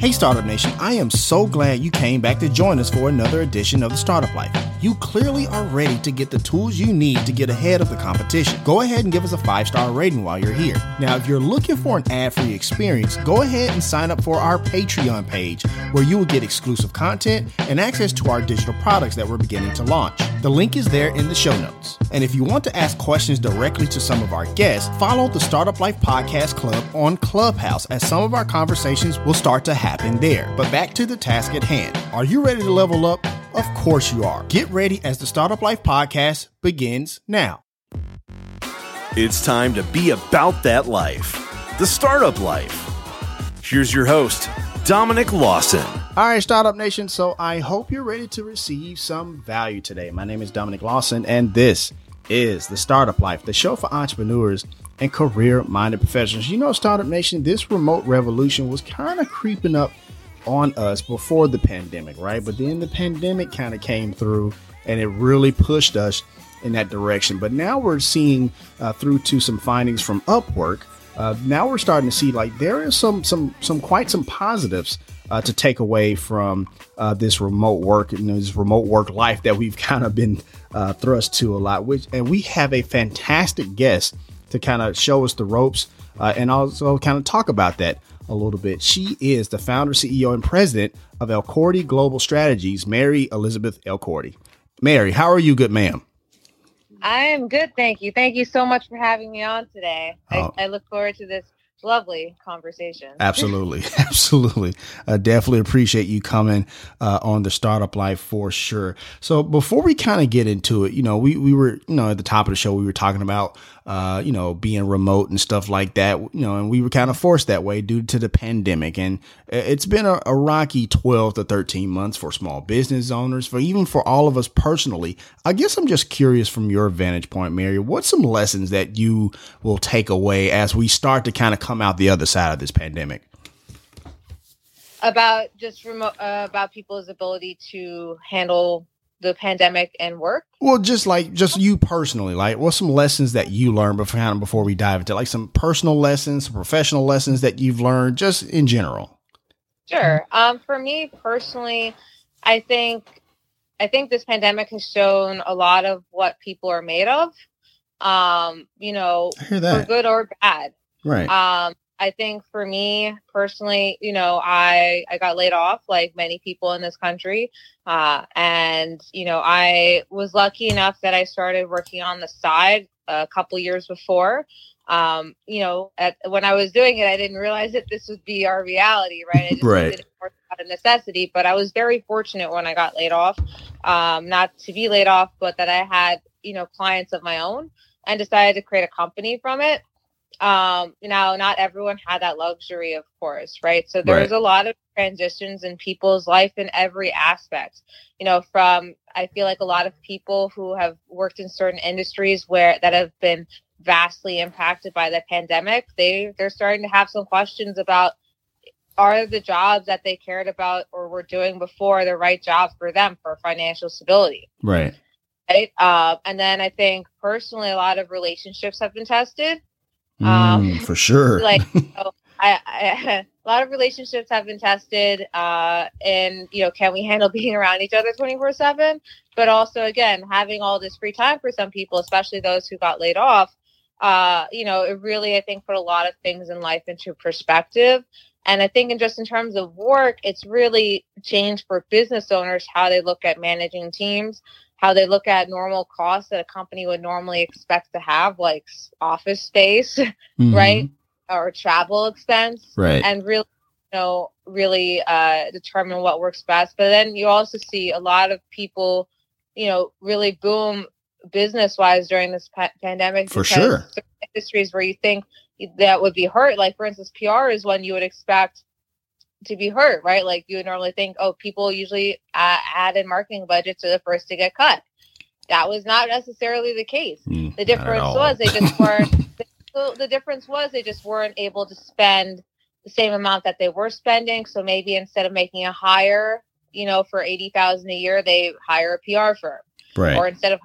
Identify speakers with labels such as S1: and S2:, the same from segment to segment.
S1: Hey, Startup Nation, I am so glad you came back to join us for another edition of the Startup Life. You clearly are ready to get the tools you need to get ahead of the competition. Go ahead and give us a five star rating while you're here. Now, if you're looking for an ad free experience, go ahead and sign up for our Patreon page where you will get exclusive content and access to our digital products that we're beginning to launch. The link is there in the show notes. And if you want to ask questions directly to some of our guests, follow the Startup Life Podcast Club on Clubhouse as some of our conversations will start to happen there. But back to the task at hand. Are you ready to level up? Of course you are. Get ready as the Startup Life Podcast begins now.
S2: It's time to be about that life, the startup life. Here's your host, Dominic Lawson.
S1: All right, Startup Nation. So I hope you're ready to receive some value today. My name is Dominic Lawson, and this is the Startup Life, the show for entrepreneurs and career minded professionals. You know, Startup Nation, this remote revolution was kind of creeping up on us before the pandemic, right? But then the pandemic kind of came through and it really pushed us in that direction. But now we're seeing uh, through to some findings from Upwork. Uh, now we're starting to see like there is some some some quite some positives uh, to take away from uh, this remote work and you know, this remote work life that we've kind of been uh, thrust to a lot. Which and we have a fantastic guest to kind of show us the ropes uh, and also kind of talk about that a little bit. She is the founder, CEO, and president of Elkordy Global Strategies, Mary Elizabeth Elkordy. Mary, how are you, good ma'am?
S3: I am good, thank you. Thank you so much for having me on today. Oh. I, I look forward to this lovely conversation.
S1: Absolutely, absolutely. I definitely appreciate you coming uh, on the startup life for sure. So before we kind of get into it, you know, we we were you know at the top of the show we were talking about uh, you know being remote and stuff like that. You know, and we were kind of forced that way due to the pandemic, and it's been a, a rocky twelve to thirteen months for small business owners, for even for all of us personally. I guess I'm just curious from your vantage point, Mary. What's some lessons that you will take away as we start to kind of come out the other side of this pandemic?
S3: About just remote, uh, about people's ability to handle the pandemic and work.
S1: Well, just like just you personally, like what's some lessons that you learned before before we dive into like some personal lessons, some professional lessons that you've learned, just in general.
S3: Sure. Um, for me personally, I think I think this pandemic has shown a lot of what people are made of. Um, you know, for good or bad.
S1: Right.
S3: Um, I think for me personally, you know, I I got laid off like many people in this country, uh, and you know, I was lucky enough that I started working on the side a couple years before. Um, you know, at, when I was doing it, I didn't realize that this would be our reality, right? I just
S1: right.
S3: did it out of a necessity, but I was very fortunate when I got laid off, um, not to be laid off, but that I had you know clients of my own and decided to create a company from it um you know not everyone had that luxury of course right? So there's right. a lot of transitions in people's life in every aspect. You know from i feel like a lot of people who have worked in certain industries where that have been vastly impacted by the pandemic they they're starting to have some questions about are the jobs that they cared about or were doing before the right job for them for financial stability?
S1: Right.
S3: Right? Uh, and then i think personally a lot of relationships have been tested
S1: um, mm, for sure.
S3: like so I, I, a lot of relationships have been tested, uh, and you know, can we handle being around each other twenty four seven? But also, again, having all this free time for some people, especially those who got laid off, uh, you know, it really I think put a lot of things in life into perspective. And I think, in just in terms of work, it's really changed for business owners how they look at managing teams how they look at normal costs that a company would normally expect to have, like office space, mm-hmm. right, or travel expense,
S1: right,
S3: and really, you know, really uh, determine what works best. But then you also see a lot of people, you know, really boom business wise during this pa- pandemic.
S1: For sure,
S3: industries where you think that would be hurt, like for instance, PR is one you would expect to be hurt, right? Like you would normally think, oh, people usually uh, add in marketing budgets are the first to get cut. That was not necessarily the case. Mm, the difference was they just weren't. the, the difference was they just weren't able to spend the same amount that they were spending. So maybe instead of making a hire, you know, for eighty thousand a year, they hire a PR firm,
S1: right?
S3: Or instead of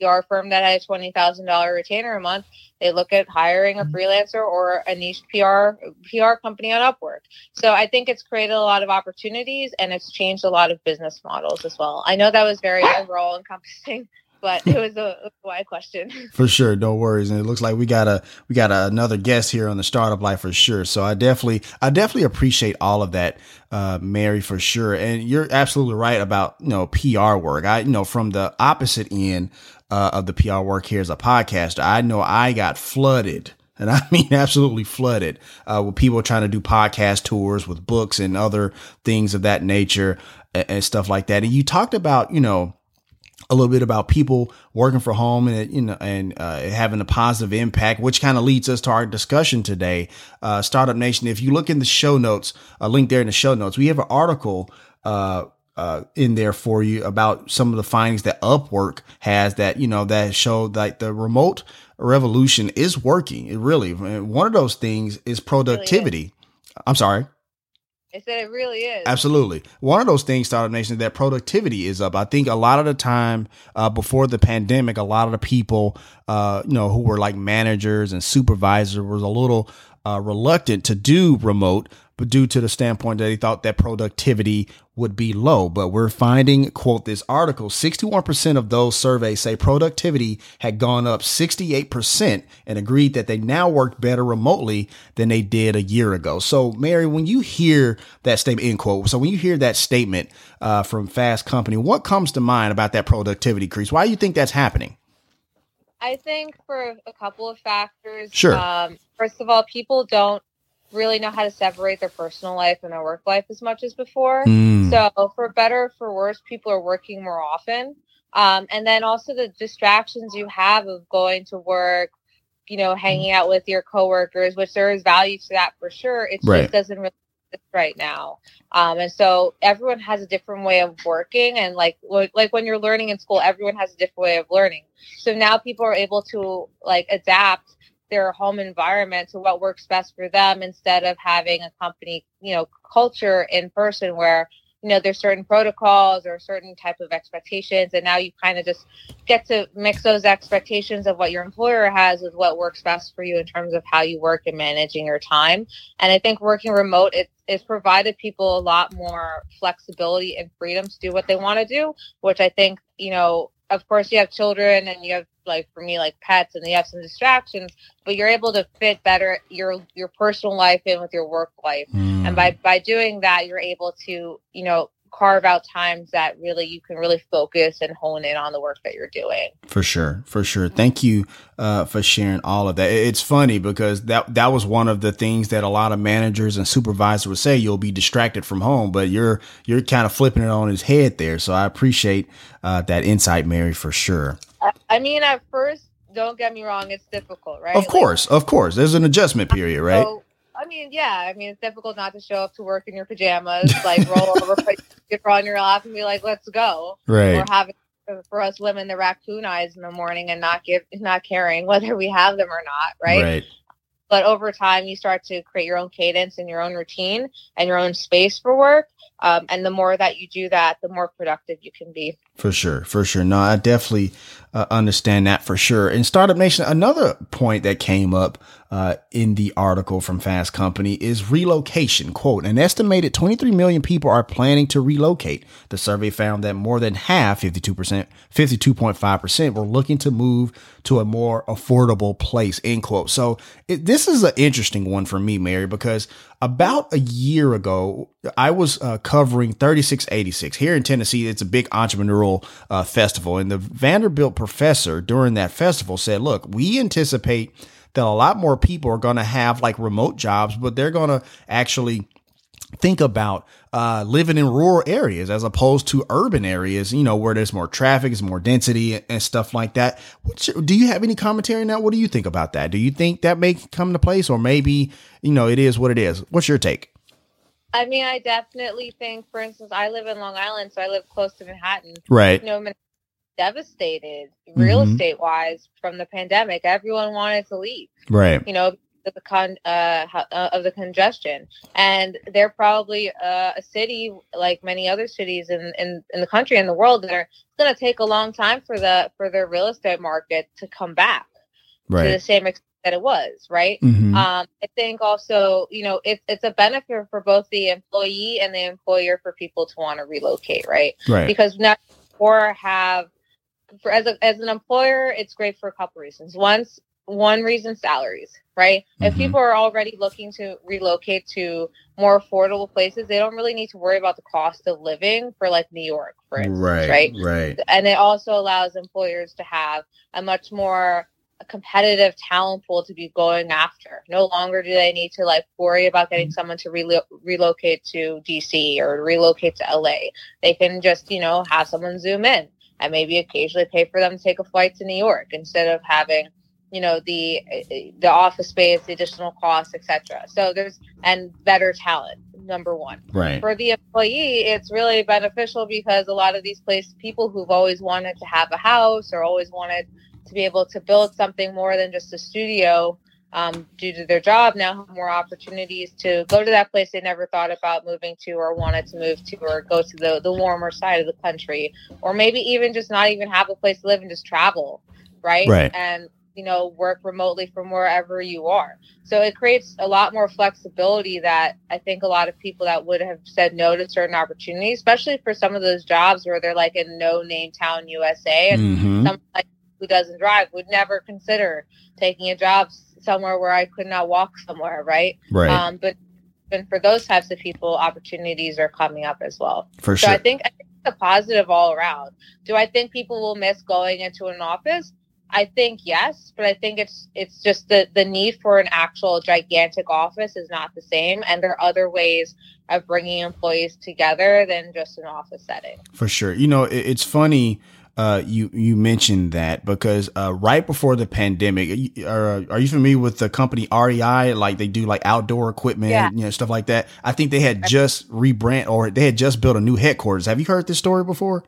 S3: PR firm that had a twenty thousand dollar retainer a month, they look at hiring a
S1: Mm-hmm.
S3: freelancer or a niche PR PR company on Upwork. So I think it's created a lot of opportunities and it's changed a lot of business models as well. I know that was very overall encompassing, but it was a, a wide question.
S1: For sure, no worries. And it looks like we got a we got a, another guest here on the startup life for sure. So I definitely I definitely appreciate all of that, uh, Mary, for sure. And you're absolutely right about you know PR work. I you know from the opposite end uh, of the PR work here as a podcaster, I know I got flooded. And I mean, absolutely flooded uh, with people trying to do podcast tours with books and other things of that nature and, and stuff like that. And you talked about, you know, a little bit about people working from home and you know and uh, having a positive impact, which kind of leads us to our discussion today. Uh, Startup Nation, if you look in the show notes, a link there in the show notes, we have an article uh, uh, in there for you about some of the findings that Upwork has that you know that show that the remote revolution is working. It really one of those things is productivity. I'm sorry.
S3: I said it really is.
S1: Absolutely. One of those things, Startup Nation, that productivity is up. I think a lot of the time uh, before the pandemic, a lot of the people, uh, you know, who were like managers and supervisors was a little uh, reluctant to do remote, but due to the standpoint that he thought that productivity would be low. But we're finding, quote this article, 61% of those surveys say productivity had gone up 68% and agreed that they now worked better remotely than they did a year ago. So, Mary, when you hear that statement, end quote, so when you hear that statement uh, from Fast Company, what comes to mind about that productivity increase? Why do you think that's happening?
S3: I think for a couple of factors.
S1: Sure.
S3: Um, first of all, people don't really know how to separate their personal life and their work life as much as before.
S1: Mm,
S3: So, for better or for worse, people are working more often. Um, and then also the distractions you have of going to work, you know, hanging out with your coworkers, which there is value to that for sure. It
S1: Right.
S3: just doesn't really right now. Um, and so everyone has a different way of working, and like like like when you're learning in school, everyone has a different way of learning. So now people are able to like adapt their home environment to what works best for them instead of having a company, you know, culture in person where you know there's certain protocols or certain type of expectations and now you kind of just get to mix those expectations of what your employer has with what works best for you in terms of how you work and managing your time. And i think working remote it, it's provided people a lot more flexibility and freedom to do what they want to do which i think you know of course you have children and you have like for me like pets and you have some distractions but you're able to fit better your your personal life in with your work life
S1: mm.
S3: and by by doing that you're able to you know carve out times that really you can really focus and hone in on the work that you're doing
S1: For sure, for sure. Thank you uh, for sharing all of that. It's funny because that that was one of the things that a lot of managers and supervisors would say. You'll be distracted from home, but you're you're kind of flipping it on his head there. So I appreciate uh, that insight, Mary, for sure.
S3: I, mean at first don't get me wrong it's difficult right
S1: Of
S3: Like,
S1: course, of course. There's an adjustment period, right?
S3: So, I mean, yeah. I mean, it's difficult not to show up to work in your pajamas, like roll over, put your phone on your lap, and be like, "Let's go."
S1: Right.
S3: Or having for us women the raccoon eyes in the morning and not give, not caring whether we have them or not, right?
S1: Right.
S3: But over time, you start to create your own cadence and your own routine and your own space for work. Um, and the more that you do that, the more productive you can be.
S1: For sure, for sure. No, I definitely uh, understand that for sure. And Startup Nation, another point that came up uh, in the article from Fast Company is relocation. Quote, an estimated 23 million people are planning to relocate. The survey found that more than half, 52%, 52.5% were looking to move to a more affordable place, end quote. So it, this is an interesting one for me, Mary, because about a year ago, I was uh, covering 3686 here in Tennessee. It's a big entrepreneurial uh, festival, and the Vanderbilt professor during that festival said, "Look, we anticipate that a lot more people are going to have like remote jobs, but they're going to actually." Think about uh, living in rural areas as opposed to urban areas, you know, where there's more traffic, there's more density and stuff like that. Your, do you have any commentary on that? What do you think about that? Do you think that may come to place or maybe, you know, it is what it is? What's your take?
S3: I mean, I definitely think, for instance, I live in Long Island, so I live close to Manhattan.
S1: Right.
S3: You know, devastated real
S1: Mhm.
S3: estate wise from the pandemic. Everyone wanted to leave.
S1: Right.
S3: You know, the con uh, uh, of the congestion, and they're probably uh, a city like many other cities in, in in the country and the world that are going to take a long time for the for their real estate market to come back right. to the same extent that it was, right? Mm-hmm. Um, I think also, you know, it's it's a benefit for both the employee and the employer for people to want to relocate, right?
S1: Right.
S3: Because now or have for as a, as an employer, it's great for a couple reasons. Once one reason salaries, right? Mm-hmm. If people are already looking to relocate to more affordable places, they don't really need to worry about the cost of living for like New York, for instance, right?
S1: Right. right.
S3: And it also allows employers to have a much more competitive talent pool to be going after. No longer do they need to like worry about getting mm-hmm. someone to relo- relocate to DC or relocate to LA. They can just, you know, have someone zoom in and maybe occasionally pay for them to take a flight to New York instead of having you know the the office space the additional costs etc so there's and better talent number one.
S1: Right.
S3: For the employee it's really beneficial because a lot of these places people who've always wanted to have a house or always wanted to be able to build something more than just a studio um, due to their job now have more opportunities to go to that place they never thought about moving to or wanted to move to or go to the, the warmer side of the country. Or maybe even just not even have a place to live and just travel right?
S1: Right.
S3: And you know work remotely from wherever you are so it creates a lot more flexibility that i think a lot of people that would have said no to certain opportunities especially for some of those jobs where they're like in no name town usa and mm-hmm. someone like who doesn't drive would never consider taking a job somewhere where I could not walk somewhere, right?
S1: Right.
S3: Um, but and for those types of people, opportunities are coming up as well.
S1: For
S3: so
S1: sure.
S3: I think, I think it's a positive all around. Do I think people will miss going into an office? I think yes, but I think it's it's just the the need for an actual gigantic office is not the same, and there are other ways of bringing employees together than just an office setting.
S1: For sure, you know it, it's funny uh, you you mentioned that because uh, right before the pandemic, are, are you familiar with the company REI? Like they do like outdoor equipment, yeah. you know, stuff like that. I think they had just rebrand or they had just built a new headquarters. Have you heard this story before?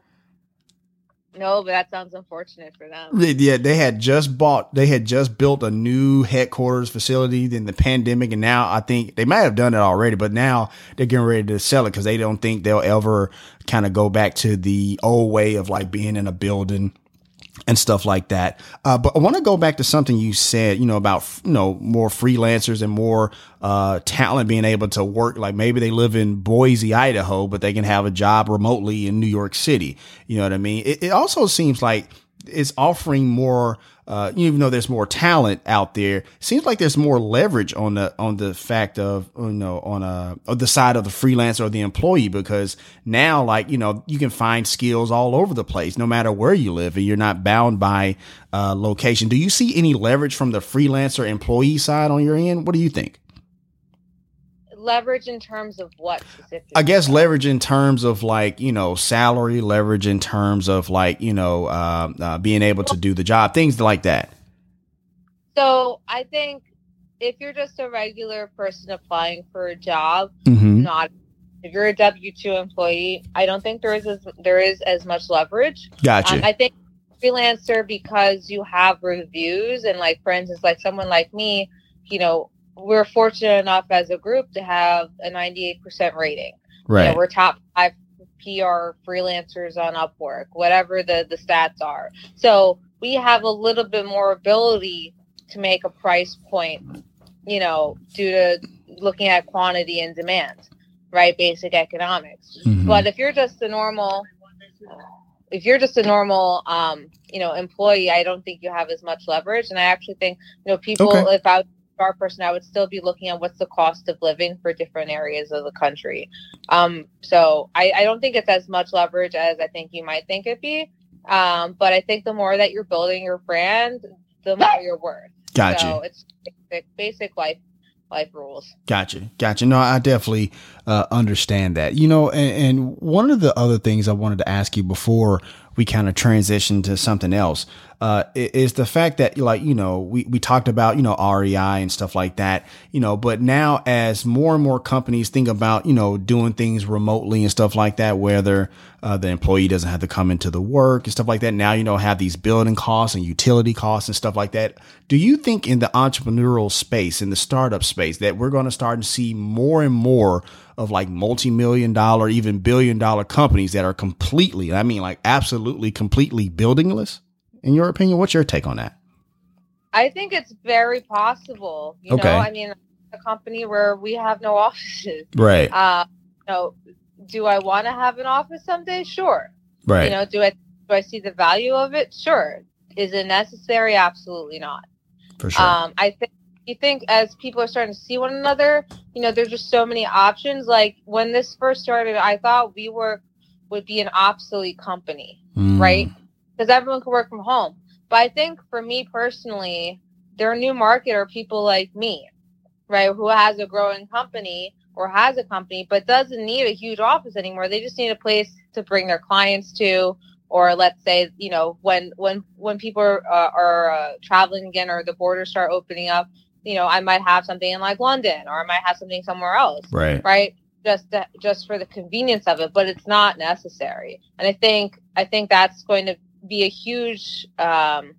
S3: No, but that sounds unfortunate for them.
S1: Yeah, they had just bought, they had just built a new headquarters facility in the pandemic, and now I think they might have done it already, but now they're getting ready to sell it because they don't think they'll ever kind of go back to the old way of like being in a building and stuff like that. Uh, but I want to go back to something you said, you know, about, you know, more freelancers and more, uh, talent being able to work. Like maybe they live in Boise, Idaho, but they can have a job remotely in New York City. You know what I mean? It, it also seems like it's offering more, uh, even though there's more talent out there, seems like there's more leverage on the on the fact of you know on a on the side of the freelancer or the employee because now like you know you can find skills all over the place no matter where you live and you're not bound by uh, location. Do you see any leverage from the freelancer employee side on your end? What do you think?
S3: Leverage in terms of what specifically?
S1: I guess leverage in terms of like you know salary, leverage in terms of like you know uh, uh, being able to do the job, things like that.
S3: So I think if you're just a regular person applying for a job, mm-hmm. not if you're a W two employee, I don't think there is as, there is as much leverage.
S1: Gotcha. Um,
S3: I think freelancer because you have reviews and like for instance, like someone like me, you know, we're fortunate enough as a group to have a 98% rating.
S1: Right.
S3: You know, we're top five PR freelancers on Upwork, whatever the, the stats are. So we have a little bit more ability to make a price point, you know, due to looking at quantity and demand, right? Basic economics. Mm-hmm. But if you're just a normal, if you're just a normal, um, you know, employee, I don't think you have as much leverage. And I actually think, you know, people, okay. if I our person, I would still be looking at what's the cost of living for different areas of the country. Um, so I, I, don't think it's as much leverage as I think you might think it'd be. Um, but I think the more that you're building your brand, the more you're worth.
S1: Gotcha.
S3: So it's basic, basic life life rules.
S1: Gotcha. Gotcha. No, I definitely uh, understand that. You know, and, and, one of the other things I wanted to ask you before we kind of transition to something else uh, is the fact that like you know we, we talked about you know REI and stuff like that you know but now as more and more companies think about you know doing things remotely and stuff like that whether uh, the employee doesn't have to come into the work and stuff like that now you know have these building costs and utility costs and stuff like that. Do you think in the entrepreneurial space in the startup space that we're going to start to see more and more of like multi-million dollar even billion dollar companies that are completely i mean like absolutely completely buildingless in your opinion? What's your take on that?
S3: I think it's very possible. You okay. know, I mean, a company where we have no offices.
S1: Right.
S3: Uh, you know, do I want to have an office someday? Sure.
S1: Right.
S3: You know, do I do I see the value of it? Sure. Is it necessary? Absolutely not.
S1: For sure. Um,
S3: I think you think as people are starting to see one another, you know, there's just so many options. Like when this first started, I thought we WeWork would be an obsolete company, mm. right? Because everyone can work from home. But I think for me personally, their new market are people like me, right, who has a growing company or has a company but doesn't need a huge office anymore. They just need a place to bring their clients to, or let's say, you know, when when when people are, uh, are uh, traveling again or the borders start opening up, you know, I might have something in like London or I might have something somewhere else,
S1: right?
S3: Right just to, just for the convenience of it, but it's not necessary. And I think I think that's going to be a huge um,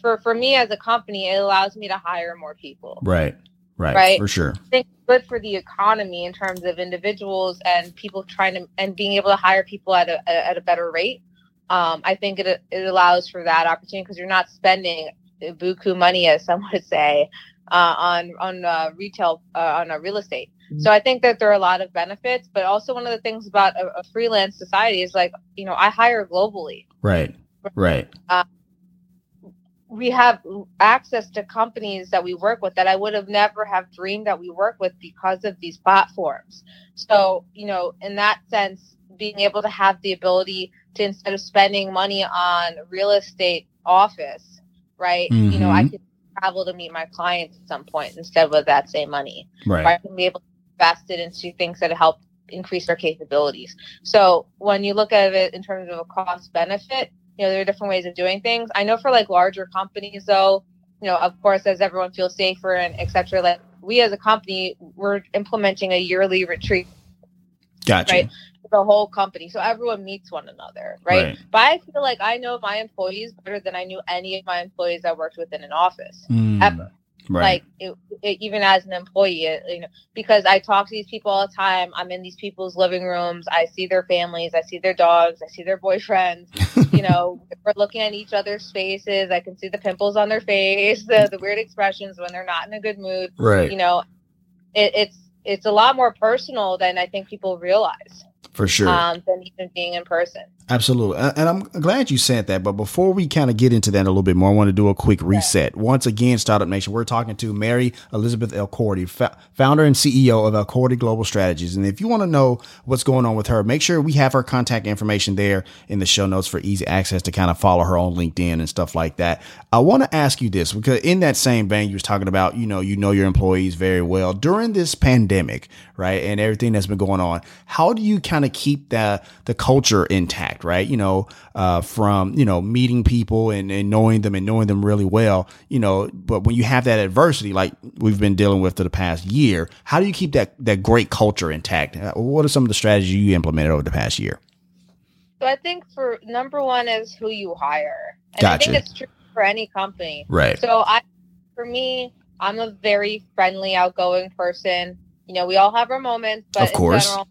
S3: for for me as a company. It allows me to hire more people.
S1: Right. Right. Right. For sure.
S3: I think good for the economy in terms of individuals and people trying to and being able to hire people at a at a better rate. Um, I think it it allows for that opportunity because you're not spending buku money, as some would say, uh, on on uh, retail uh, on a real estate. Mm-hmm. So I think that there are a lot of benefits, but also one of the things about a, a freelance society is like you know I hire globally.
S1: Right. Right.
S3: Uh, we have access to companies that we work with that I would have never have dreamed that we work with because of these platforms. So, you know, in that sense, being able to have the ability to instead of spending money on real estate office, right? Mm-hmm. You know, I mm-hmm. could travel to meet my clients at some point instead of that same money.
S1: Right. I
S3: can be able to invest it into things that help increase their capabilities. So when you look at it in terms of a cost benefit, you know, there are different ways of doing things. I know for like larger companies though, you know, of course, as everyone feels safer and etc. Like we as a company, we're implementing a yearly retreat.
S1: Gotcha.
S3: Right. The whole company. So everyone meets one another, right? right? But I feel like I know my employees better than I knew any of my employees that worked with within an office. Mm. Ever. Right. Like it, it, even as an employee, it, you know, because I talk to these people all the time. I'm in these people's living rooms. I see their families. I see their dogs. I see their boyfriends. you know, we're looking at each other's faces. I can see the pimples on their face, the, the weird expressions when they're not in a good mood.
S1: Right.
S3: You know, it, it's it's a lot more personal than I think people realize
S1: for sure
S3: um, than even being in person.
S1: Absolutely. And I'm glad you said that. But before we kind of get into that a little bit more, I want to do a quick reset. Once again, Startup Nation, we're talking to Mary Elizabeth Elkordy, founder and CEO of Elkordy Global Strategies. And if you want to know what's going on with her, make sure we have her contact information there in the show notes for easy access to kind of follow her on LinkedIn and stuff like that. I want to ask you this because in that same vein, you was talking about, you know, you know your employees very well during this pandemic, right? And everything that's been going on. How do you kind of keep the, the culture intact? Right? You know, uh, from, you know, meeting people and, and knowing them and knowing them really well, you know, but when you have that adversity, like we've been dealing with for the past year, how do you keep that, that great culture intact? Uh, what are some of the strategies you implemented over the past year?
S3: So I think for number one is who you hire. And
S1: gotcha.
S3: I think it's true for any company.
S1: Right.
S3: So I, for me, I'm a very friendly, outgoing person. You know, we all have our moments, but
S1: of course.
S3: in general,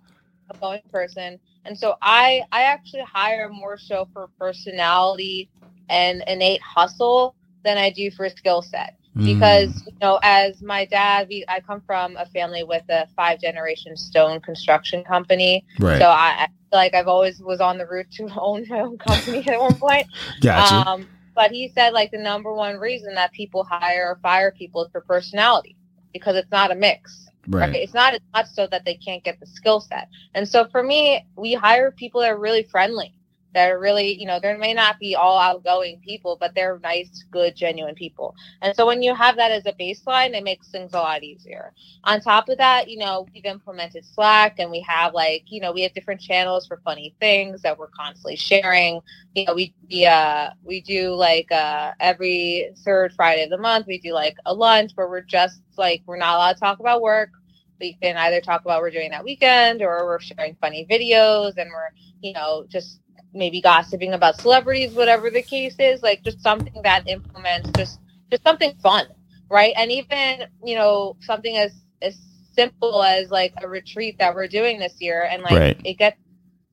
S3: outgoing person. And so I I actually hire more so for personality and innate hustle than I do for skill set. Mm. Because you know, as my dad, we, I come from a family with a five generation stone construction company.
S1: Right.
S3: So I, I feel like I've always was on the route to own my own company at one point.
S1: Gotcha.
S3: Um, but he said like the number one reason that people hire or fire people is for personality because it's not a mix.
S1: Right.
S3: It's not as much so that they can't get the skill set. And so for me, we hire people that are really friendly, that are really, you know, there may not be all outgoing people, but they're nice, good, genuine people. And so when you have that as a baseline, it makes things a lot easier. On top of that, you know, we've implemented Slack and we have like, you know, we have different channels for funny things that we're constantly sharing. You know, we we uh we do like uh every third Friday of the month, we do like a lunch where we're just like we're not allowed to talk about work we can either talk about we're doing that weekend or we're sharing funny videos and we're you know just maybe gossiping about celebrities, whatever the case is, like just something that implements just just something fun, right? And even you know something as as simple as like a retreat that we're doing this year, and like right. it gets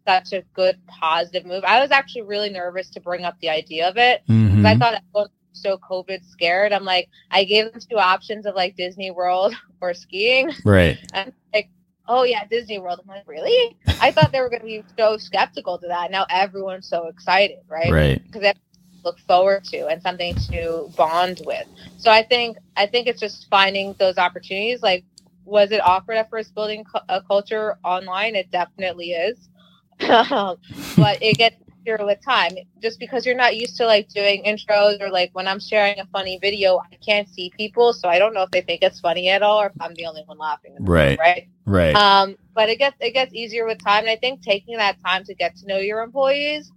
S3: such a good positive move. I was actually really nervous to bring up the idea of it because mm-hmm. I thought everyone was so COVID scared. I'm like, I gave them two options of like Disney World or skiing,
S1: right?
S3: And like oh yeah, Disney World. I'm like, really? I thought they were going to be so skeptical to that. Now everyone's so excited, right?
S1: Right.
S3: Because they look forward to and something to bond with. So I think I think it's just finding those opportunities. Like, was it awkward at first building a culture online? It definitely is, um, but it gets with time. Just because you're not used to like doing intros or like when I'm sharing a funny video, I can't see people, so I don't know if they think it's funny at all or if I'm the only one laughing.
S1: Right.
S3: right.
S1: Right.
S3: Um, but it gets it gets easier with time, and I think taking that time to get to know your employees,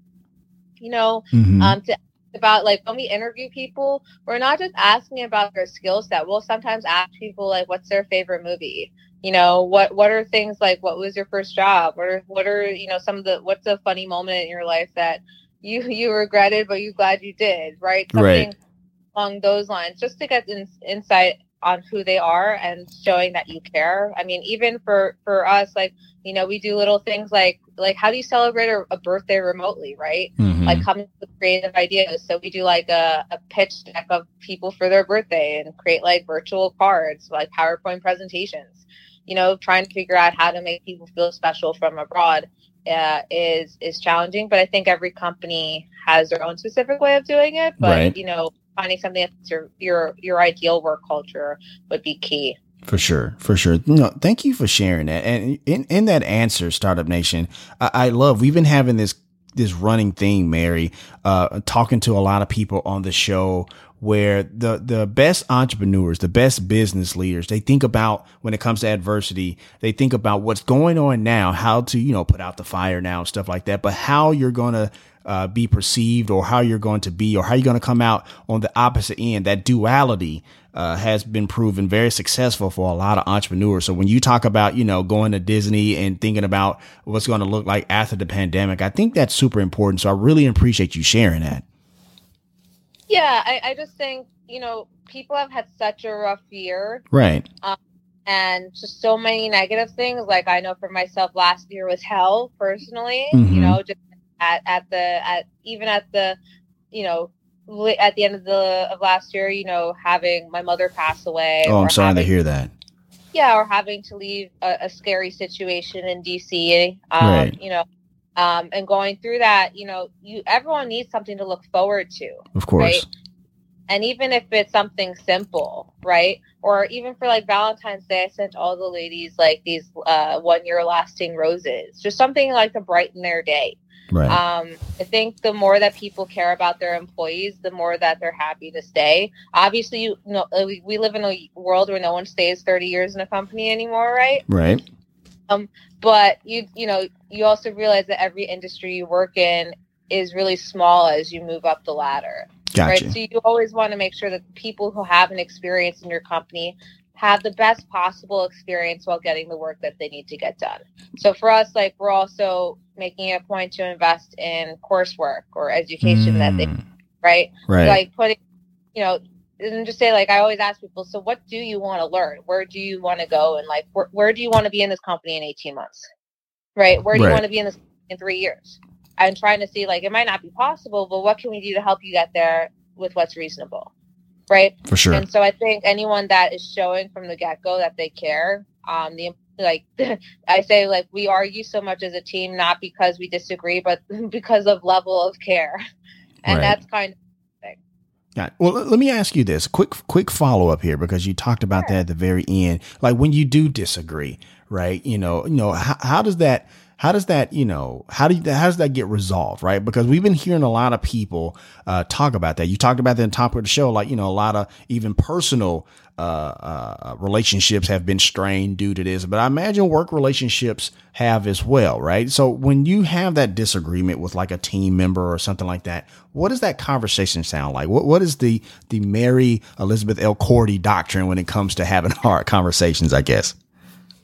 S3: you know, mm-hmm. um, to about like when we interview people, we're not just asking about their skill set. We'll sometimes ask people like, "What's their favorite movie?" You know, what what are things like? What was your first job? What are what are you know some of the what's a funny moment in your life that you you regretted but you glad you did? Right.
S1: Something right.
S3: along those lines, just to get in, insight on who they are and showing that you care. I mean, even for for us, like you know, we do little things like like how do you celebrate a, a birthday remotely, right? Mm-hmm. Like coming with creative ideas. So we do like a, a pitch deck of people for their birthday and create like virtual cards, like PowerPoint presentations. You know, trying to figure out how to make people feel special from abroad uh, is is challenging. But I think every company has their own specific way of doing it. But right. you know, finding something that's your your your ideal work culture would be key.
S1: For sure, for sure. No, thank you for sharing that. And in, in that answer, Startup Nation, I, I love. We've been having this this running thing, Mary, uh, talking to a lot of people on the show where the the best entrepreneurs, the best business leaders, they think about when it comes to adversity, they think about what's going on now, how to you know put out the fire now, and stuff like that. But how you're gonna uh, be perceived or how you're going to be or how you're going to come out on the opposite end. That duality uh, has been proven very successful for a lot of entrepreneurs. So when you talk about, you know, going to Disney and thinking about what's going to look like after the pandemic, I think that's super important. So I really appreciate you sharing that.
S3: Yeah, I, I just think, you know, people have had such a rough year.
S1: Right.
S3: Um, and just so many negative things. Like I know for myself, last year was hell personally. Mm-hmm. You know, just at at the at even at the you know at the end of the of last year you know having my mother pass away
S1: oh i'm sorry having, to hear that
S3: yeah or having to leave a, a scary situation in dc um, right. you know um, and going through that you know you everyone needs something to look forward to
S1: of course right?
S3: and even if it's something simple right or even for like valentine's day i sent all the ladies like these uh, one year lasting roses just something like to brighten their day
S1: Right.
S3: Um, I think the more that people care about their employees, the more that they're happy to stay. Obviously, you know, we, we live in a world where no one stays 30 years in a company anymore, right?
S1: Right.
S3: Um, but you you know you also realize that every industry you work in is really small as you move up the ladder.
S1: Gotcha.
S3: Right. So you always want to make sure that people who have an experience in your company have the best possible experience while getting the work that they need to get done. So for us, like we're also making it a point to invest in coursework or education mm. that they mm. right?
S1: Right.
S3: Like putting, you know, and just say like I always ask people, so what do you want to learn? Where do you want to go? And like where, where do you want to be in this company in 18 months? Right? Where do right. you want to be in this in three years? I'm trying to see like it might not be possible, but what can we do to help you get there with what's reasonable? right?
S1: For sure.
S3: And so I think anyone that is showing from the get go that they care, um, the like I say, like we argue so much as a team, not because we disagree, but because of level of care, and right. that's kind of.
S1: Yeah. Well, let me ask you this quick, quick follow up here because you talked about sure. that at the very end. Like when you do disagree, right? You know, you know, how, how does that how does that, you know, how do you, how does that get resolved, right? Because we've been hearing a lot of people uh, talk about that. You talked about that in the top of the show, like you know, a lot of even personal uh, uh, relationships have been strained due to this, but I imagine work relationships have as well, right? So when you have that disagreement with like a team member or something like that, what does that conversation sound like? What what is the the Mary Elizabeth Elkordy doctrine when it comes to having hard conversations? I guess.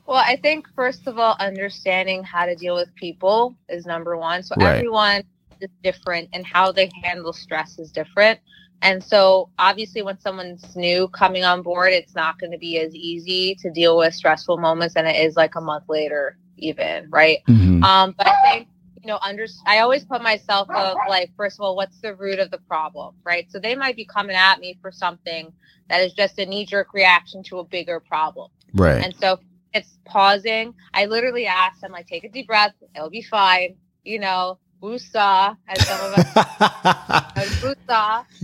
S3: Well, I think first of all, understanding how to deal with people is number one. So
S1: Right.
S3: everyone is different, and how they handle stress is different. And so, obviously, when someone's new coming on board, it's not going to be as easy to deal with stressful moments than it is like a month later, even right.
S1: Mhm.
S3: Um, but I think you know, under I always put myself of like, first of all, what's the root of the problem, right? So they might be coming at me for something that is just a knee jerk reaction to a bigger problem.
S1: Right.
S3: And so it's pausing. I literally ask them, like, take a deep breath. It'll be fine. You know, woosah, as some of us.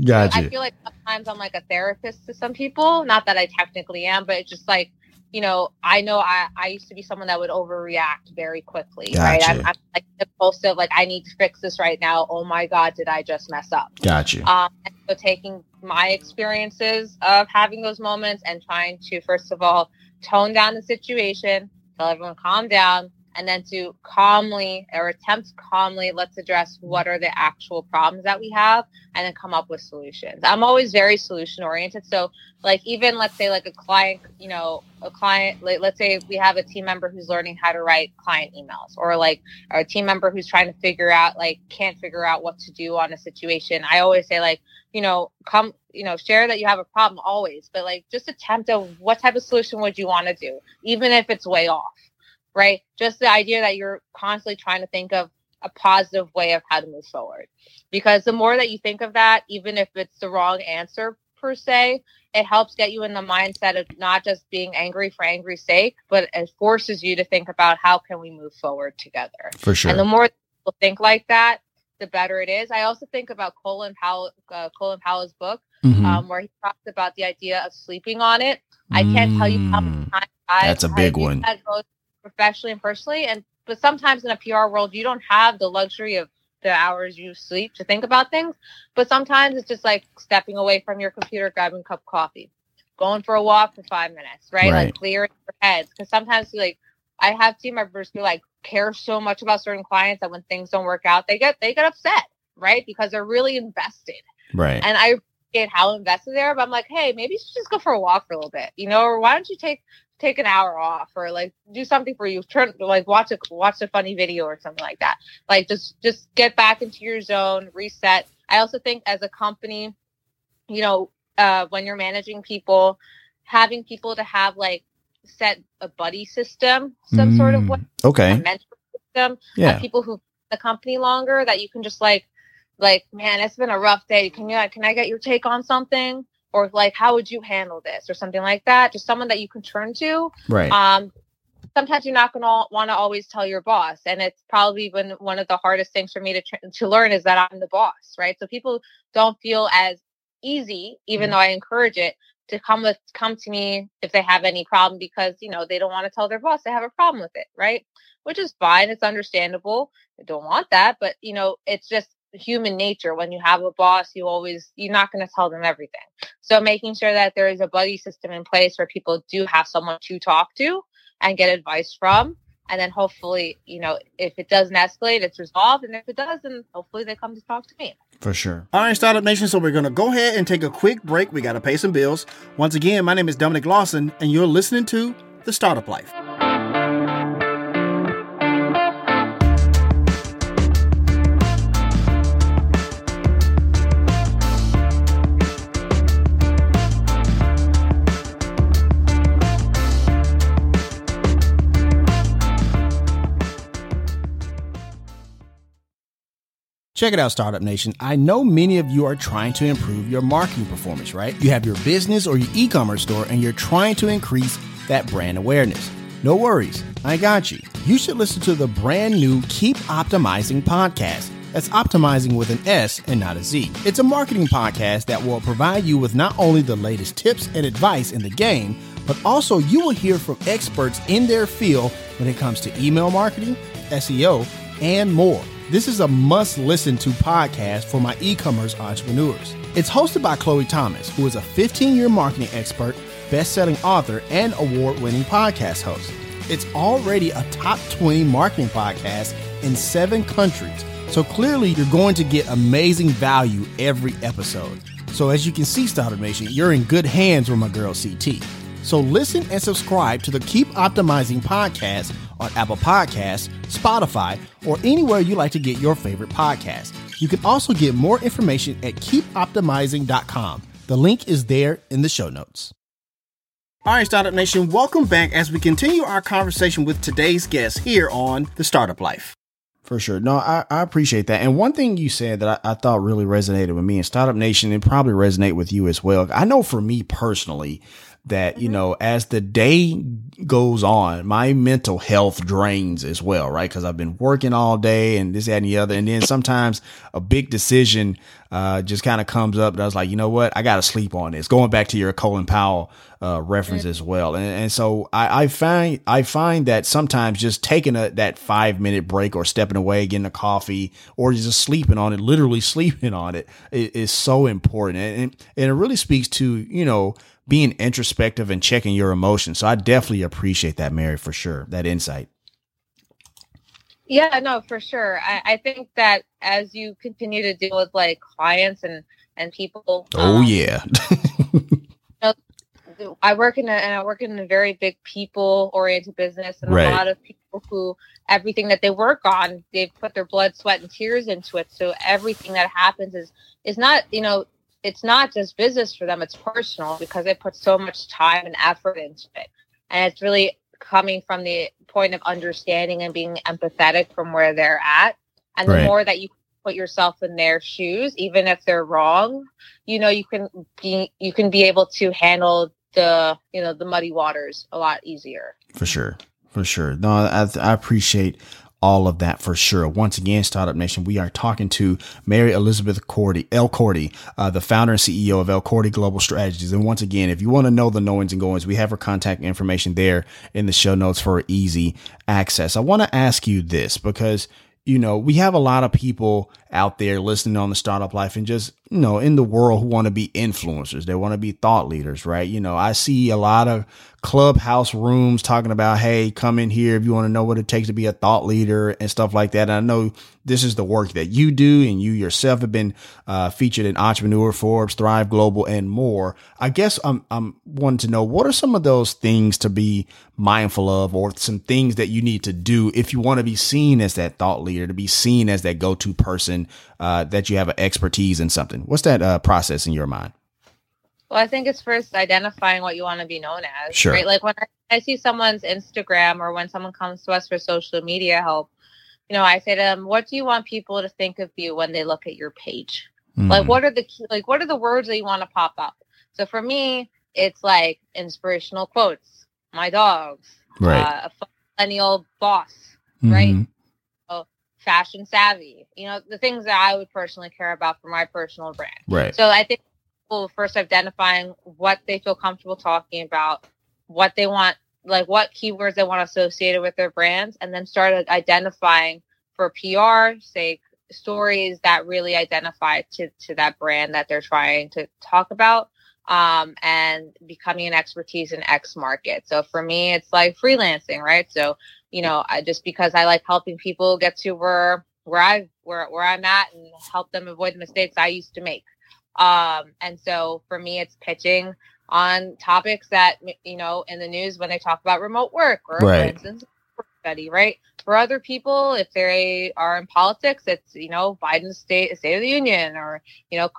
S1: Got
S3: I feel like sometimes I'm like a therapist to some people. Not that I technically am, but it's just like, you know, I know I, I used to be someone that would overreact very quickly, right? I'm. I'm like impulsive, like I need to fix this right now. Oh my God, did I just mess up?
S1: Got you.
S3: Um, so taking my experiences of having those moments and trying to, first of all, tone down the situation, tell everyone calm down, and then to calmly or attempt calmly, let's address what are the actual problems that we have and then come up with solutions. I'm always very solution oriented. So, like, even let's say, like a client, you know, a client, like, let's say we have a team member who's learning how to write client emails or like or a team member who's trying to figure out, like, can't figure out what to do on a situation. I always say, like, you know, come, you know, share that you have a problem always, but like just attempt of what type of solution would you want to do, even if it's way off, right? Just the idea that you're constantly trying to think of a positive way of how to move forward. Because the more that you think of that, even if it's the wrong answer per se, it helps get you in the mindset of not just being angry for angry's sake, but it forces you to think about how can we move forward together.
S1: For sure.
S3: And the more people think like that, the better it is. I also think about Colin Powell, uh, Colin Powell's book,
S1: Mhm.
S3: um, where he talks about the idea of sleeping on it. I can't tell you how many
S1: Mm.
S3: times I've
S1: That's a big
S3: do
S1: one.
S3: That professionally and personally, and but sometimes in a PR world, you don't have the luxury of the hours you sleep to think about things. But sometimes it's just like stepping away from your computer, grabbing a cup of coffee, going for a walk for five minutes, right?
S1: Right.
S3: Like clearing your heads. Because sometimes like I have team members who like care so much about certain clients that when things don't work out, they get they get upset, right? Because they're really invested.
S1: Right.
S3: And I appreciate how invested they are, but I'm like, hey, maybe you should just go for a walk for a little bit, you know, or why don't you take take an hour off or like do something for you turn like watch a watch a funny video or something like that like just just get back into your zone reset i also think as a company you know uh when you're managing people having people to have like set a buddy system some sort of way
S1: Mm. Okay.
S3: a mentor system
S1: Yeah.
S3: people who the company longer that you can just like like man it's been a rough day can you can i get your take on something or like how would you handle this or something like that just someone that you can turn to.
S1: Right.
S3: um sometimes you're not going to want to always tell your boss and it's probably been one of the hardest things for me to tr- to learn is that i'm the boss right? So people don't feel as easy even though i encourage it to come with come to me if they have any problem because you know they don't want to tell their boss they have a problem with it right? Which is fine it's understandable i don't want that but you know it's just human nature when you have a boss you always you're not going to tell them everything so making sure that there is a buddy system in place where people do have someone to talk to and get advice from and then hopefully you know if it doesn't escalate it's resolved and if it does then hopefully they come to talk to me
S1: For sure.
S4: All right, Startup Nation. So we're gonna go ahead and take a quick break. We gotta pay some bills. Once again, my name is Dominic Lawson, and you're listening to the Startup Life.
S1: Check it out, Startup Nation. I know many of you are trying to improve your marketing performance, right? You have your business or your e commerce store and you're trying to increase that brand awareness. No worries, I got you. You should listen to the brand new Keep Optimizing podcast. That's optimizing with an S and not a Z. It's a marketing podcast that will provide you with not only the latest tips and advice in the game, but also you will hear from experts in their field when it comes to email marketing,
S4: SEO, and more. This is a must listen to podcast for my e commerce entrepreneurs. It's hosted by Chloe Thomas, who is a 15 year marketing expert, best selling author, and award winning podcast host. It's already a top 20 marketing podcast in seven countries. So clearly, you're going to get amazing value every episode. So, as you can see, Startup Nation, you're in good hands with my girl CT. So, listen and subscribe to the Keep Optimizing podcast on Apple Podcasts, Spotify, or anywhere you like to get your favorite podcast. You can also get more information at keepoptimizing.com. The link is there in the show notes. All right, Startup Nation, welcome back as we continue our conversation with today's guest here on The Startup Life.
S1: For sure. No, I, I appreciate that. And one thing you said that I, I thought really resonated with me and Startup Nation and probably resonate with you as well. I know for me personally, that, you mm-hmm. know, as the day goes on, my mental health drains as well, right? Cause I've been working all day and this, that, and the other. And then sometimes a big decision, uh, just kind of comes up and I was like, you know what? I got to sleep on this. Going back to your Colin Powell, uh, reference as well. And, and so I, I find, I find that sometimes just taking a, that five minute break or stepping away, getting a coffee or just sleeping on it, literally sleeping on it is, is so important. And, and it really speaks to, you know, being introspective and checking your emotions. So I definitely appreciate that, Mary, for sure. That insight.
S3: Yeah, no, for sure. I, I think that as you continue to deal with like clients and and people.
S1: Oh um, yeah.
S3: I work in a and I work in a very big people oriented business and right. a lot of people who everything that they work on, they put their blood, sweat, and tears into it. So everything that happens is is not, you know, it's not just business for them, it's personal because they put so much time and effort into it. And it's really coming from the point of understanding and being empathetic from where they're at. And right. the more that you put yourself in their shoes, even if they're wrong, you know, you can be you can be able to handle the you know the muddy waters a lot easier.
S1: For sure, for sure. No, I, I appreciate all of that for sure. Once again, Startup Nation, we are talking to Mary Elizabeth Cordy, Elkordy, uh, the founder and CEO of Elkordy Global Strategies. And once again, if you want to know the knowings and goings, we have her contact information there in the show notes for easy access. I want to ask you this because you know, we have a lot of people out there listening on the startup life and just, you know, in the world who want to be influencers. They want to be thought leaders, right? You know, I see a lot of clubhouse rooms talking about, hey, come in here if you want to know what it takes to be a thought leader and stuff like that. And I know this is the work that you do, and you yourself have been uh, featured in Entrepreneur, Forbes, Thrive Global, and more. I guess I'm I'm wanting to know what are some of those things to be mindful of, or some things that you need to do if you want to be seen as that thought leader, to be seen as that go to person uh, that you have an expertise in something. What's that uh, process in your mind?
S3: Well, I think it's first identifying what you want to be known as.
S1: Sure.
S3: Right. Like when I see someone's Instagram or when someone comes to us for social media help, you know, I say to them, what do you want people to think of you when they look at your page? Mm. Like what are the like what are the words that you want to pop up? So for me, it's like inspirational quotes, my dogs,
S1: right.
S3: uh, a millennial boss, mm-hmm. right? Fashion savvy, you know, the things that I would personally care about for my personal brand.
S1: Right.
S3: So I think people first identifying what they feel comfortable talking about, what they want, like what keywords they want associated with their brands, and then start identifying for PR sake stories that really identify to, to that brand that they're trying to talk about um, and becoming an expertise in X market. So for me, it's like freelancing, right? So, you know, I just because I like helping people get to where where I where where I'm at and help them avoid the mistakes I used to make. Um, and so for me, it's pitching on topics that, you know, in the news when they talk about remote work or, right. for instance, study, right? For other people, if they are in politics, it's, you know, Biden's state, state of the union or, you know,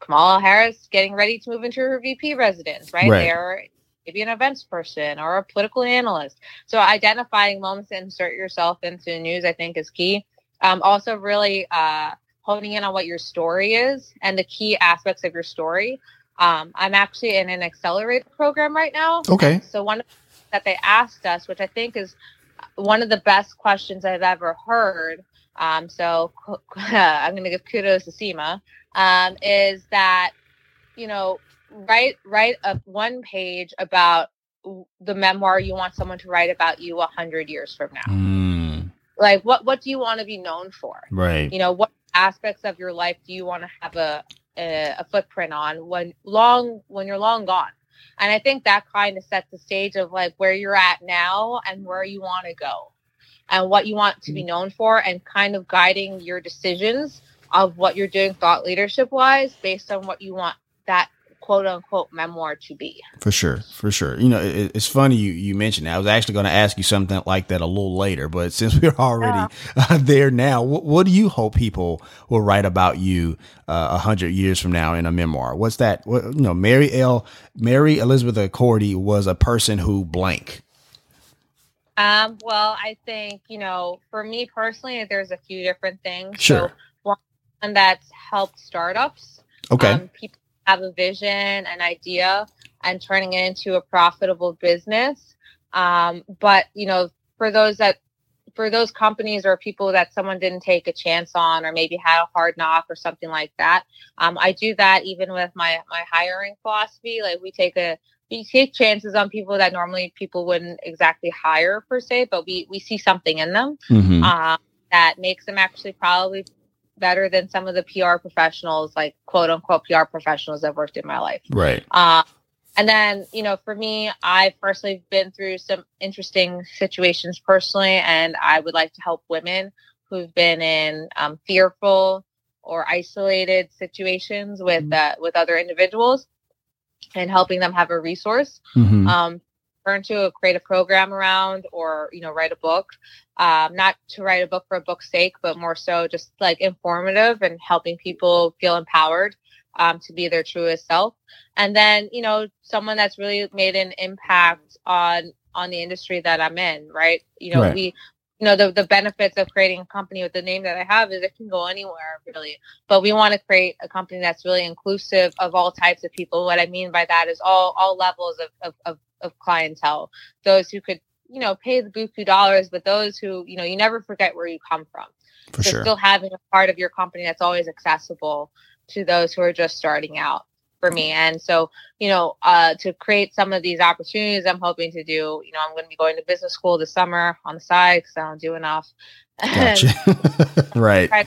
S3: Kamala Harris getting ready to move into her VP residence, right? right. They're maybe an events person or a political analyst. So identifying moments to insert yourself into the news, I think is key. Um, also really, uh, honing in on what your story is and the key aspects of your story. Um, I'm actually in an accelerator program right now.
S1: Okay.
S3: So one that they asked us, which I think is one of the best questions I've ever heard. Um, so I'm going to give kudos to SEMA. Um, is that you know write write a one page about the memoir you want someone to write about you a hundred years from now.
S1: Mm.
S3: like what what do you want to be known for?
S1: Right.
S3: You know, what aspects of your life do you want to have a, a a footprint on when long when you're long gone? And I think that kind of sets the stage of like where you're at now and where you want to go and what you want to be known for and kind of guiding your decisions of what you're doing thought leadership wise based on what you want that quote unquote memoir to be.
S1: For sure, for sure. You know, it, it's funny you you mentioned that. I was actually going to ask you something like that a little later, but since we're already yeah. uh, there now, what, what, do you hope people will write about you uh, a uh, hundred years from now in a memoir? What's that? What, you know, Mary L. Mary Elizabeth Elkordy was a person who blank.
S3: Um, well, I think you know, for me personally, there's a few different things.
S1: Sure.
S3: So one that's helped startups.
S1: Okay. Um,
S3: people have a vision, an idea, and turning it into a profitable business. Um, but you know, for those that for those companies or people that someone didn't take a chance on or maybe had a hard knock or something like that um, i do that even with my my hiring philosophy like we take a we take chances on people that normally people wouldn't exactly hire per se but we we see something in them mm-hmm. uh, that makes them actually probably better than some of the PR professionals, like quote unquote PR professionals that worked in my life.
S1: Right.
S3: Uh, and then, you know, for me, I've personally been through some interesting situations personally, and I would like to help women who've been in um, fearful or isolated situations with mm-hmm. uh, with other individuals, and helping them have a resource. Mm-hmm. Um, turn to create a program around or you know write a book. Um, not to write a book for a book's sake but more so just like informative and helping people feel empowered um, to be their truest self. And then you know someone that's really made an impact on on the industry that i'm in right? You know right. we you know the, the benefits of creating a company with the name that i have is it can go anywhere really but we want to create a company that's really inclusive of all types of people what i mean by that is all all levels of, of, of of clientele, those who could, you know, pay the buku dollars, but those who, you know, you never forget where you come from.
S1: For so sure.
S3: still having a part of your company that's always accessible to those who are just starting out for me. And so, you know, uh, to create some of these opportunities, I'm hoping to do, you know, I'm going to be going to business school this summer on the side because I don't do enough.
S1: Gotcha. right.
S3: Try,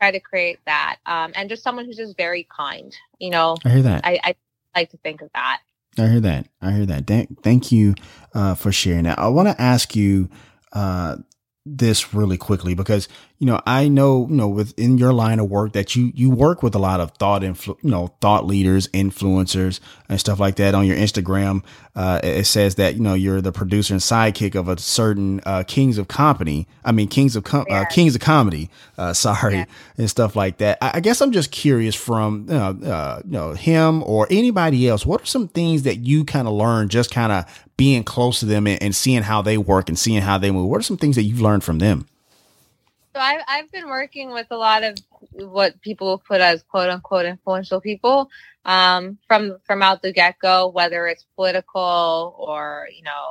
S3: try, to create that. Um, and just someone who's just very kind, you know,
S1: I hear that.
S3: I, I like to think of that.
S1: I hear that. I hear that. Thank, thank you uh, for sharing that. I want to ask you uh, this really quickly because you know I know you know within your line of work that you you work with a lot of thought influ- you know thought leaders, influencers, and stuff like that. On your Instagram, uh, it says that you know you're the producer and sidekick of a certain uh, Kings of Comedy. I mean Kings of Com- uh, Kings of Comedy. Uh, sorry, yeah. and stuff like that. I, I, guess I'm just curious from you know, uh, you know him or anybody else. What are some things that you kind of learned just kind of being close to them and, and seeing how they work and seeing how they move? What are some things that you've learned from them?
S3: So I've, I've been working with a lot of what people put as quote unquote influential people um, from from out the get go, whether it's political or you know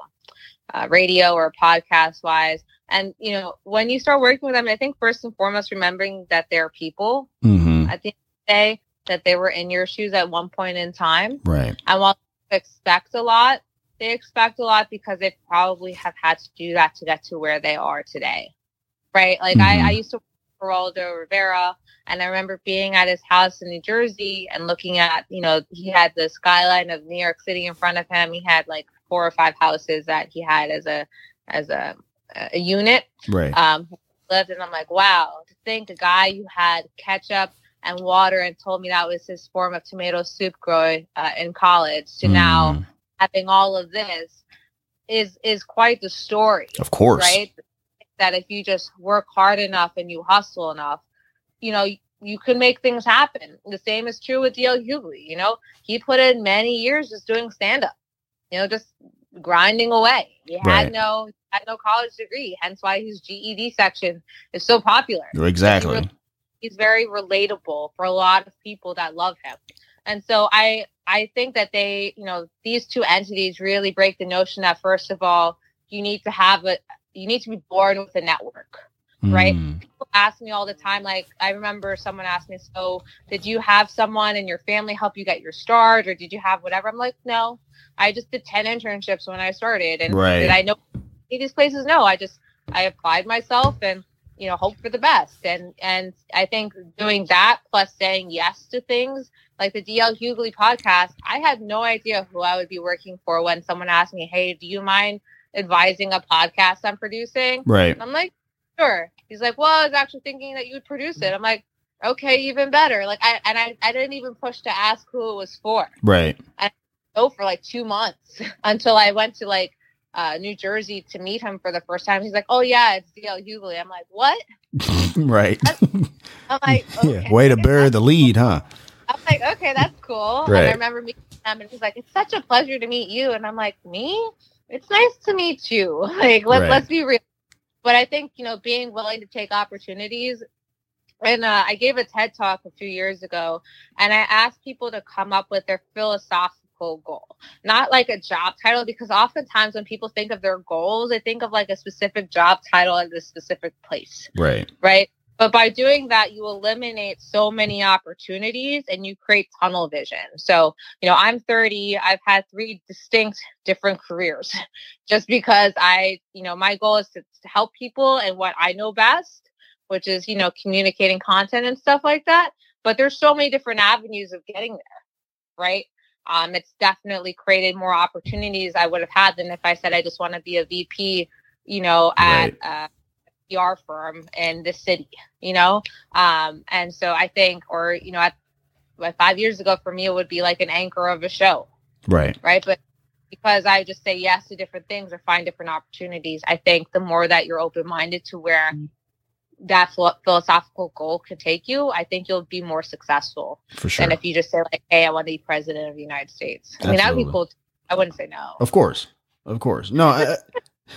S3: uh, radio or podcast wise. And you know when you start working with them, I think first and foremost remembering that they're people.
S1: Mm-hmm.
S3: At the end of the day, that they were in your shoes at one point in time,
S1: right?
S3: And while they expect a lot, they expect a lot because they probably have had to do that to get to where they are today, right? Like mm-hmm. I, I used to for Geraldo Rivera, and I remember being at his house in New Jersey and looking at, you know, he had the skyline of New York City in front of him. He had like four or five houses that he had as a as a a unit.
S1: Right.
S3: Um, lived, and I'm like, wow, to think a guy who had ketchup and water and told me that was his form of tomato soup growing uh, in college to mm. now having all of this is is quite the story.
S1: Of course.
S3: Right? That if you just work hard enough and you hustle enough, you know, you can make things happen. The same is true with D.L. Hughley. You know, he put in many years just doing stand up, you know, just grinding away. He had right. no had no college degree, hence why his GED section is so popular.
S1: Exactly.
S3: He's very relatable for a lot of people that love him. And so I I think that they, you know, these two entities really break the notion that first of all, you need to have a you need to be born with a network. Mm. Right? Hmm. People ask me all the time, like I remember someone asked me, So did you have someone in your family help you get your start or did you have whatever? I'm like, No. I just did ten internships when I started. And
S1: right.
S3: did I know these places? No. I just I applied myself and you know hope for the best and and i think doing that plus saying yes to things like the dl hughley podcast i had no idea who i would be working for when someone asked me hey do you mind advising a podcast i'm producing
S1: right
S3: i'm like sure he's like well i was actually thinking that you would produce it i'm like okay even better like i and i, I didn't even push to ask who it was for
S1: right
S3: and go for like two months until i went to like uh, New Jersey to meet him for the first time. He's like, "Oh yeah, it's DL Hughley." I'm like, "What?"
S1: right.
S3: I'm like, okay.
S1: yeah, way to bury the lead, huh?
S3: I'm like, okay, that's cool.
S1: Right.
S3: And I remember meeting him, and he's like, "It's such a pleasure to meet you." And I'm like, "Me? It's nice to meet you." Like, let
S1: Right.
S3: let's be real. But I think you know, being willing to take opportunities. And uh, I gave a TED talk a few years ago, and I asked people to come up with their philosophical goal, not like a job title, because oftentimes when people think of their goals, they think of like a specific job title at a specific place
S1: Right.
S3: right? But by doing that, you eliminate so many opportunities and you create tunnel vision. So, you know, I'm 30, I've had three distinct different careers just because I, you know, my goal is to, to help people and what I know best, which is, you know, communicating content and stuff like that. But there's so many different avenues of getting there, right? Um, it's definitely created more opportunities I would have had than if I said I just want to be a VP, you know, at uh, PR firm in the city, you know? Um, and so I think, or, you know, at, like five years ago for me, it would be like an anchor of a show,
S1: Right.
S3: right? But because I just say yes to different things or find different opportunities, I think the more that you're open minded to where that philo- philosophical goal can take you, I think you'll be more successful
S1: For sure.
S3: And if you just say like, "Hey, I want to be president of the United States." I mean, that would be cool. Too. I wouldn't say no.
S1: Of course, of course. No, I,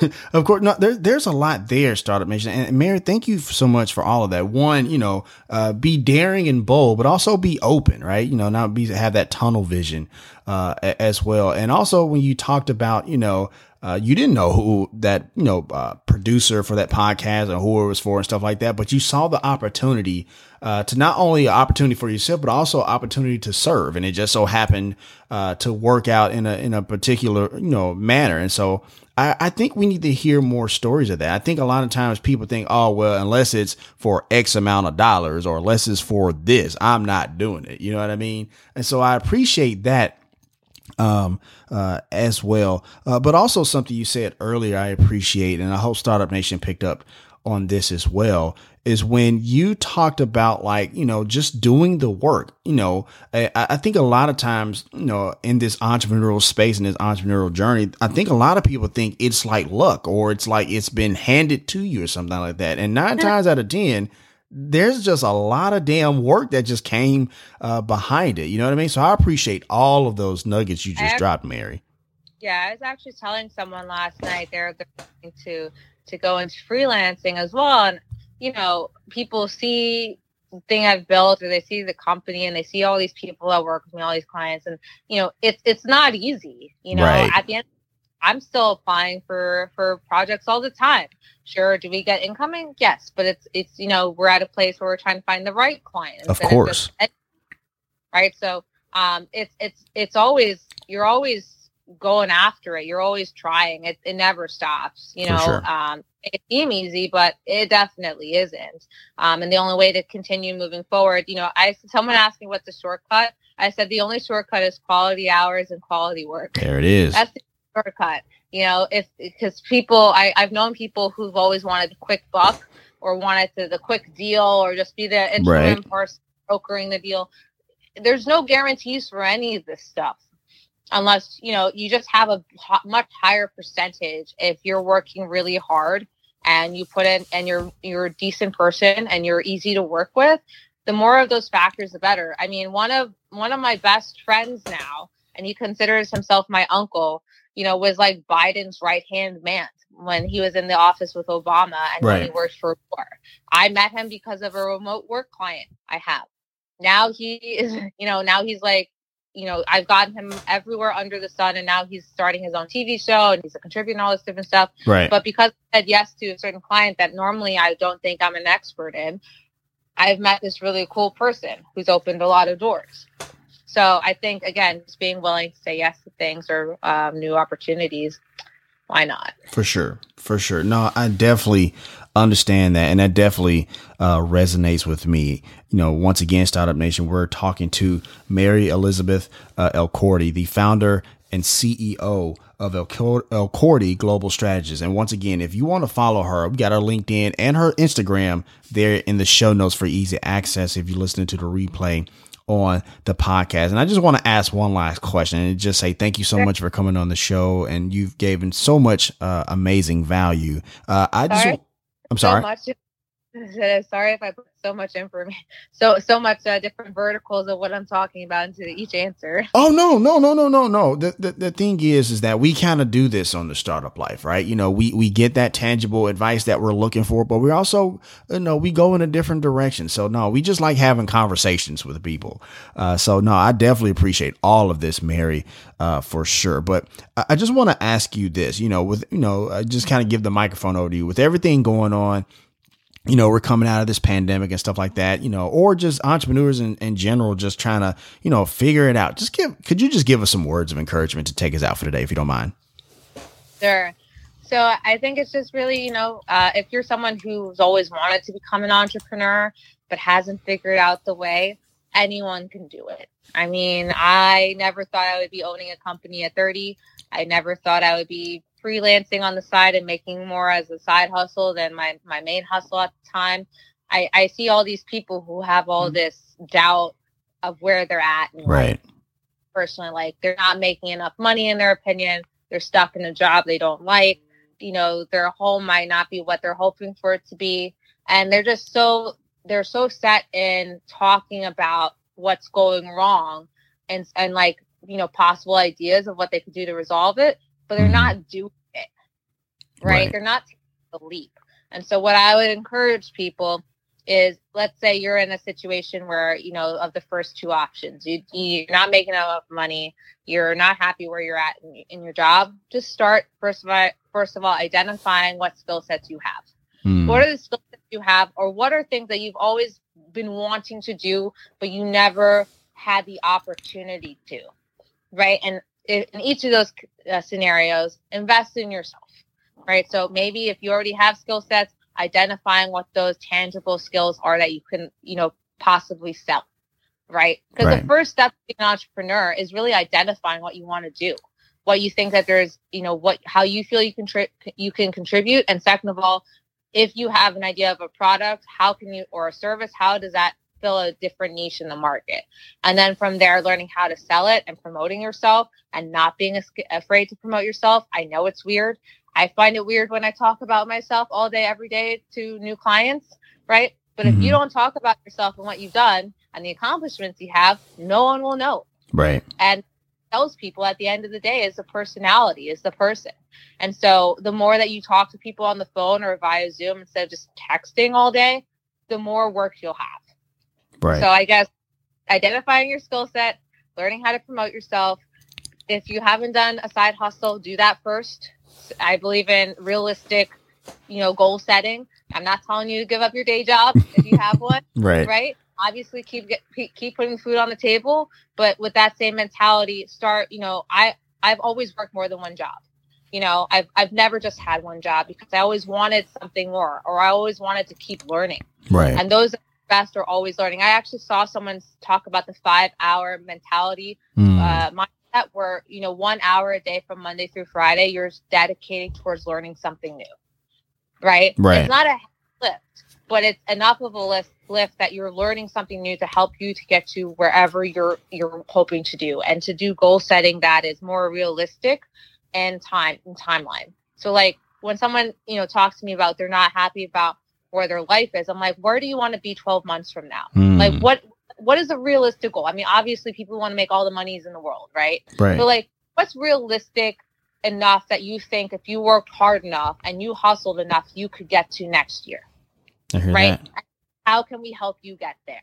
S1: of course. No, there, there's a lot there, Startup Nation. And Mary, thank you so much for all of that. One, you know, uh, be daring and bold, but also be open, right? You know, not be have that tunnel vision uh, as well. And also, when you talked about, you know. Uh, you didn't know who that you know uh, producer for that podcast or who it was for and stuff like that, but you saw the opportunity uh, to not only an opportunity for yourself, but also opportunity to serve, and it just so happened uh, to work out in a in a particular you know manner. And so I, I think we need to hear more stories of that. I think a lot of times people think, oh well, unless it's for X amount of dollars or unless it's for this, I'm not doing it. You know what I mean? And so I appreciate that um, uh, as well. Uh, but also something you said earlier, I appreciate, and I hope Startup Nation picked up on this as well, is when you talked about like, you know, just doing the work. You know, I, I think a lot of times, you know, in this entrepreneurial space, in this entrepreneurial journey, I think a lot of people think it's like luck or it's like it's been handed to you or something like that. And nine times out of 10, there's just a lot of damn work that just came uh, behind it. You know what I mean? So I appreciate all of those nuggets you just
S3: I-
S1: dropped, Mary.
S3: Yeah, I was actually telling someone last night they're going to to go into freelancing as well, and you know, people see the thing I've built, or they see the company, and they see all these people that work with me, all these clients, and you know, it's it's not easy. You know,
S1: Right.
S3: at the end, I'm still applying for for projects all the time. Sure, do we get incoming? Yes, but it's it's you know, we're at a place where we're trying to find the right client.
S1: Of course.
S3: just right so um it's it's it's always you're always going after it you're always trying it, it never stops you know
S1: sure.
S3: um it seem easy but it definitely isn't um and the only way to continue moving forward you know i someone asked me what's the shortcut i said the only shortcut is quality hours and quality work
S1: There it is.
S3: that's the shortcut. You know, if because people, I, I've known people who've always wanted a quick buck or wanted to, the quick deal or just be the interim
S1: Right.
S3: person brokering the deal. There's no guarantees for any of this stuff unless you know you just have a much higher percentage if you're working really hard and you put in and you're you're a decent person and you're easy to work with the more of those factors the better i mean one of one of my best friends now and he considers himself my uncle you know was like biden's right hand man when he was in the office with obama and when he worked for war i met him because of a remote work client i have now he is you know now he's like you know i've gotten him everywhere under the sun and now he's starting his own tv show and he's a contributor and all this different stuff
S1: right.
S3: but because I said yes to a certain client that normally I don't think I'm an expert in, I've met this really cool person who's opened a lot of doors. So I think again, just being willing to say yes to things or um, new opportunities why not?
S1: For sure. For sure. No, I definitely understand that. And that definitely uh, resonates with me. You know, once again, Startup Nation, we're talking to Mary Elizabeth uh, the founder and CEO of El, Elkordy Global Strategies. And once again, if you want to follow her, we got her LinkedIn and her Instagram there in the show notes for easy access if you're listening to the replay on the podcast. And I just want to ask one last question and just say thank you so much for coming on the show. And you've given so much uh, amazing value. Uh, I just, sorry. I'm sorry. So
S3: sorry if I put so much information, so so much uh, different verticals of what I'm talking about into each answer.
S1: Oh no, no, no, no, no, no. The the, the thing is, is that we kind of do this on the startup life, right? You know, we we get that tangible advice that we're looking for, but we also, you know, we go in a different direction. So no, we just like having conversations with people. Uh, so no, I definitely appreciate all of this, Mary, uh, for sure. But I, I just want to ask you this, you know, with you know, I just kind of give the microphone over to you with everything going on you know, we're coming out of this pandemic and stuff like that, you know, or just entrepreneurs in, in general just trying to, you know, figure it out. Just give, could you just give us some words of encouragement to take us out for today, if you don't mind?
S3: Sure. So I think it's just really, you know, uh, if you're someone who's always wanted to become an entrepreneur but hasn't figured out the way, anyone can do it. I mean, I never thought I would be owning a company at 30. I never thought I would be freelancing on the side and making more as a side hustle than my, my main hustle at the time. I, I see all these people who have all mm-hmm. this doubt of where they're at.
S1: And right.
S3: Like, personally, like they're not making enough money in their opinion. They're stuck in a job they don't like. You know, their home might not be what they're hoping for it to be. And they're just so, they're so set in talking about what's going wrong and, and like, you know, possible ideas of what they could do to resolve it but they're mm-hmm. not doing it. Right? right? They're not taking the leap. And so what I would encourage people is let's say you're in a situation where, you know, of the first two options, you, you're not making enough money, you're not happy where you're at in, in your job, just start first of all, first of all, identifying what skill sets you have. Mm. What are the skill sets you have, or what are things that you've always been wanting to do, but you never had the opportunity to, right? And in each of those uh, scenarios, invest in yourself, right? So maybe if you already have skill sets, identifying what those tangible skills are that you can, you know, possibly sell, right? Because right. the first step to being an entrepreneur is really identifying what you want to do, what you think that there's, you know, what how you feel you can tri- you can contribute, and second of all, if you have an idea of a product, how can you or a service, how does that fill a different niche in the market. And then from there, learning how to sell it and promoting yourself and not being afraid to promote yourself. I know it's weird. I find it weird when I talk about myself all day, every day to new clients, right? But mm-hmm. if you mm-hmm. don't talk about yourself and what you've done and the accomplishments you have, no one will know.
S1: Right.
S3: And those people at the end of the day is the personality, is the person. And so the more that you talk to people on the phone or via Zoom instead of just texting all day, the more work you'll have.
S1: Right.
S3: So I guess identifying your skill set, learning how to promote yourself. If you haven't done a side hustle, do that first. I believe in realistic, you know, goal setting. I'm not telling you to give up your day job if you have one.
S1: right.
S3: Right. Obviously, keep get, keep putting food on the table, but with that same mentality, start. You know, I I've always worked more than one job. You know, I've I've never just had one job because I always wanted something more, or I always wanted to keep learning.
S1: Right.
S3: And those best or always learning. I actually saw someone talk about the five hour mentality mm. uh, mindset where, you know, one hour a day from Monday through Friday, you're dedicating towards learning something new. Right?
S1: Right.
S3: It's not a lift, but it's enough of a lift, lift that you're learning something new to help you to get to wherever you're you're hoping to do and to do goal setting that is more realistic and time and timeline. So like when someone, you know, talks to me about they're not happy about where their life is. I'm like, where do you want to be 12 months from now? Mm. Like, what what is a realistic goal? I mean, obviously, people want to make all the monies in the world, right?
S1: Right.
S3: But like, what's realistic enough that you think if you worked hard enough and you hustled enough, you could get to next year, right?
S1: That.
S3: How can we help you get there?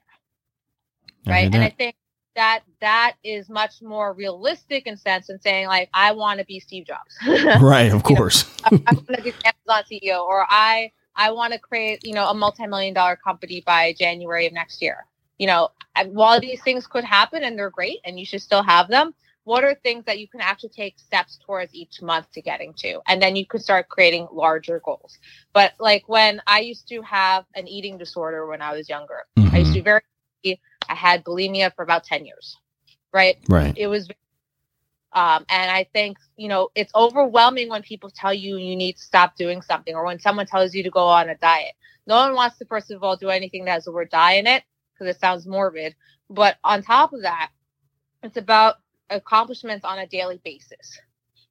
S3: I right. And I think that that is much more realistic in sense than saying like I want to be Steve Jobs.
S1: right, of course.
S3: know, I, I want to be Amazon CEO or I I want to create, you know, a multi-million dollar company by January of next year. You know, while these things could happen and they're great and you should still have them, what are things that you can actually take steps towards each month to getting to and then you can start creating larger goals but like when i used to have an eating disorder when i was younger mm-hmm. i used to be very i had bulimia for about 10 years right
S1: right
S3: it was um, and i think you know it's overwhelming when people tell you you need to stop doing something or when someone tells you to go on a diet. No one wants to first of all do anything that has the word die in it because it sounds morbid. But on top of that it's about accomplishments on a daily basis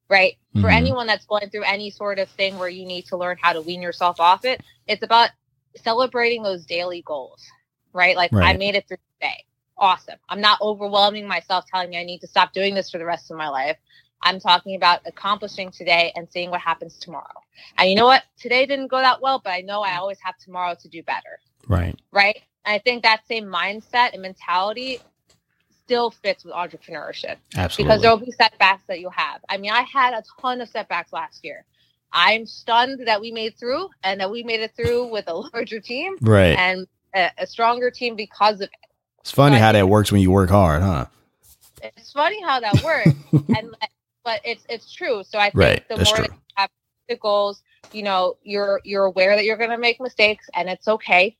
S3: right? Mm-hmm. for anyone that's going through any sort of thing where you need to learn how to wean yourself off it it's about celebrating those daily goals right? Like right. i made it through the day awesome i'm not overwhelming myself telling me i need to stop doing this for the rest of my life i'm talking about accomplishing today and seeing what happens tomorrow and you know what today didn't go that well but i know i always have tomorrow to do better
S1: right
S3: right and i think that same mindset and mentality still fits with entrepreneurship.
S1: Absolutely.
S3: Because there will be setbacks that you have. I mean, I had a ton of setbacks last year. I'm stunned that we made through and that we made it through with a larger team.
S1: Right.
S3: And a, a stronger team because of it.
S1: It's funny but how that works when you work hard, huh?
S3: It's funny how that works. and but it's it's true. So I think
S1: right.
S3: the more you have the goals, you know, you're you're aware that you're gonna make mistakes and it's okay.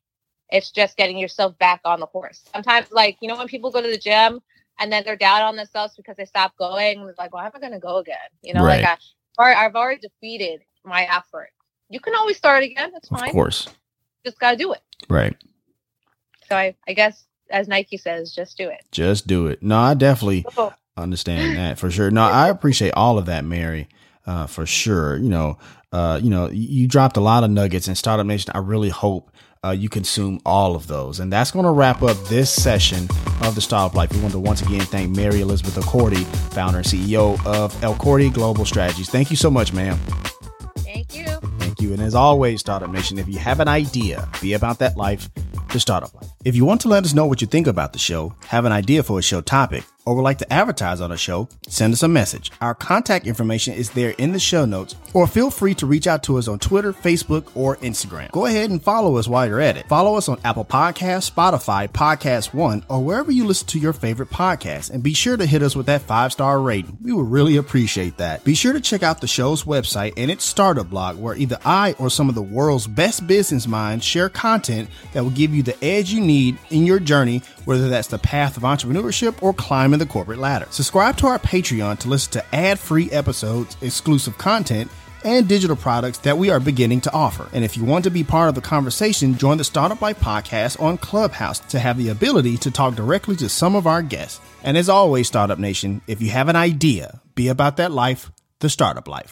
S3: It's just getting yourself back on the horse. Sometimes, like, you know, when people go to the gym and then they're down on themselves because they stop going, it's like, why am I going to go again? You know,
S1: right.
S3: like I, I've already defeated my effort. You can always start again. It's fine.
S1: Of course.
S3: Just got to do it.
S1: Right.
S3: So I, I guess, as Nike says, just do it.
S1: Just do it. No, I definitely oh. understand that for sure. No, I appreciate all of that, Mary, uh, for sure. You know, uh, you know, you dropped a lot of nuggets in Startup Nation. I really hope uh, you consume all of those. And that's going to wrap up this session of the Startup Life. We want to once again thank Mary Elizabeth Elkordy, founder and CEO of Elkordy Global Strategies. Thank you so much, ma'am.
S3: Thank you.
S1: Thank you. And as always, Startup Nation, if you have an idea, be about that life, the Startup Life. If you want to let us know what you think about the show, have an idea for a show topic, or would like to advertise on a show, send us a message. Our contact information is there in the show notes, or feel free to reach out to us on Twitter, Facebook, or Instagram. Go ahead and follow us while you're at it. Follow us on Apple Podcasts, Spotify, Podcast One, or wherever you listen to your favorite podcasts, and be sure to hit us with that five star rating. We would really appreciate that. Be sure to check out the show's website and its startup blog, where either I or some of the world's best business minds share content that will give you the edge you need in your journey, whether that's the path of entrepreneurship or climbing the corporate ladder. Subscribe to our Patreon to listen to ad free episodes, exclusive content, and digital products that we are beginning to offer. And if you want to be part of the conversation, join the Startup Life podcast on Clubhouse to have the ability to talk directly to some of our guests. And as always, Startup Nation, if you have an idea, be about that life, the startup life.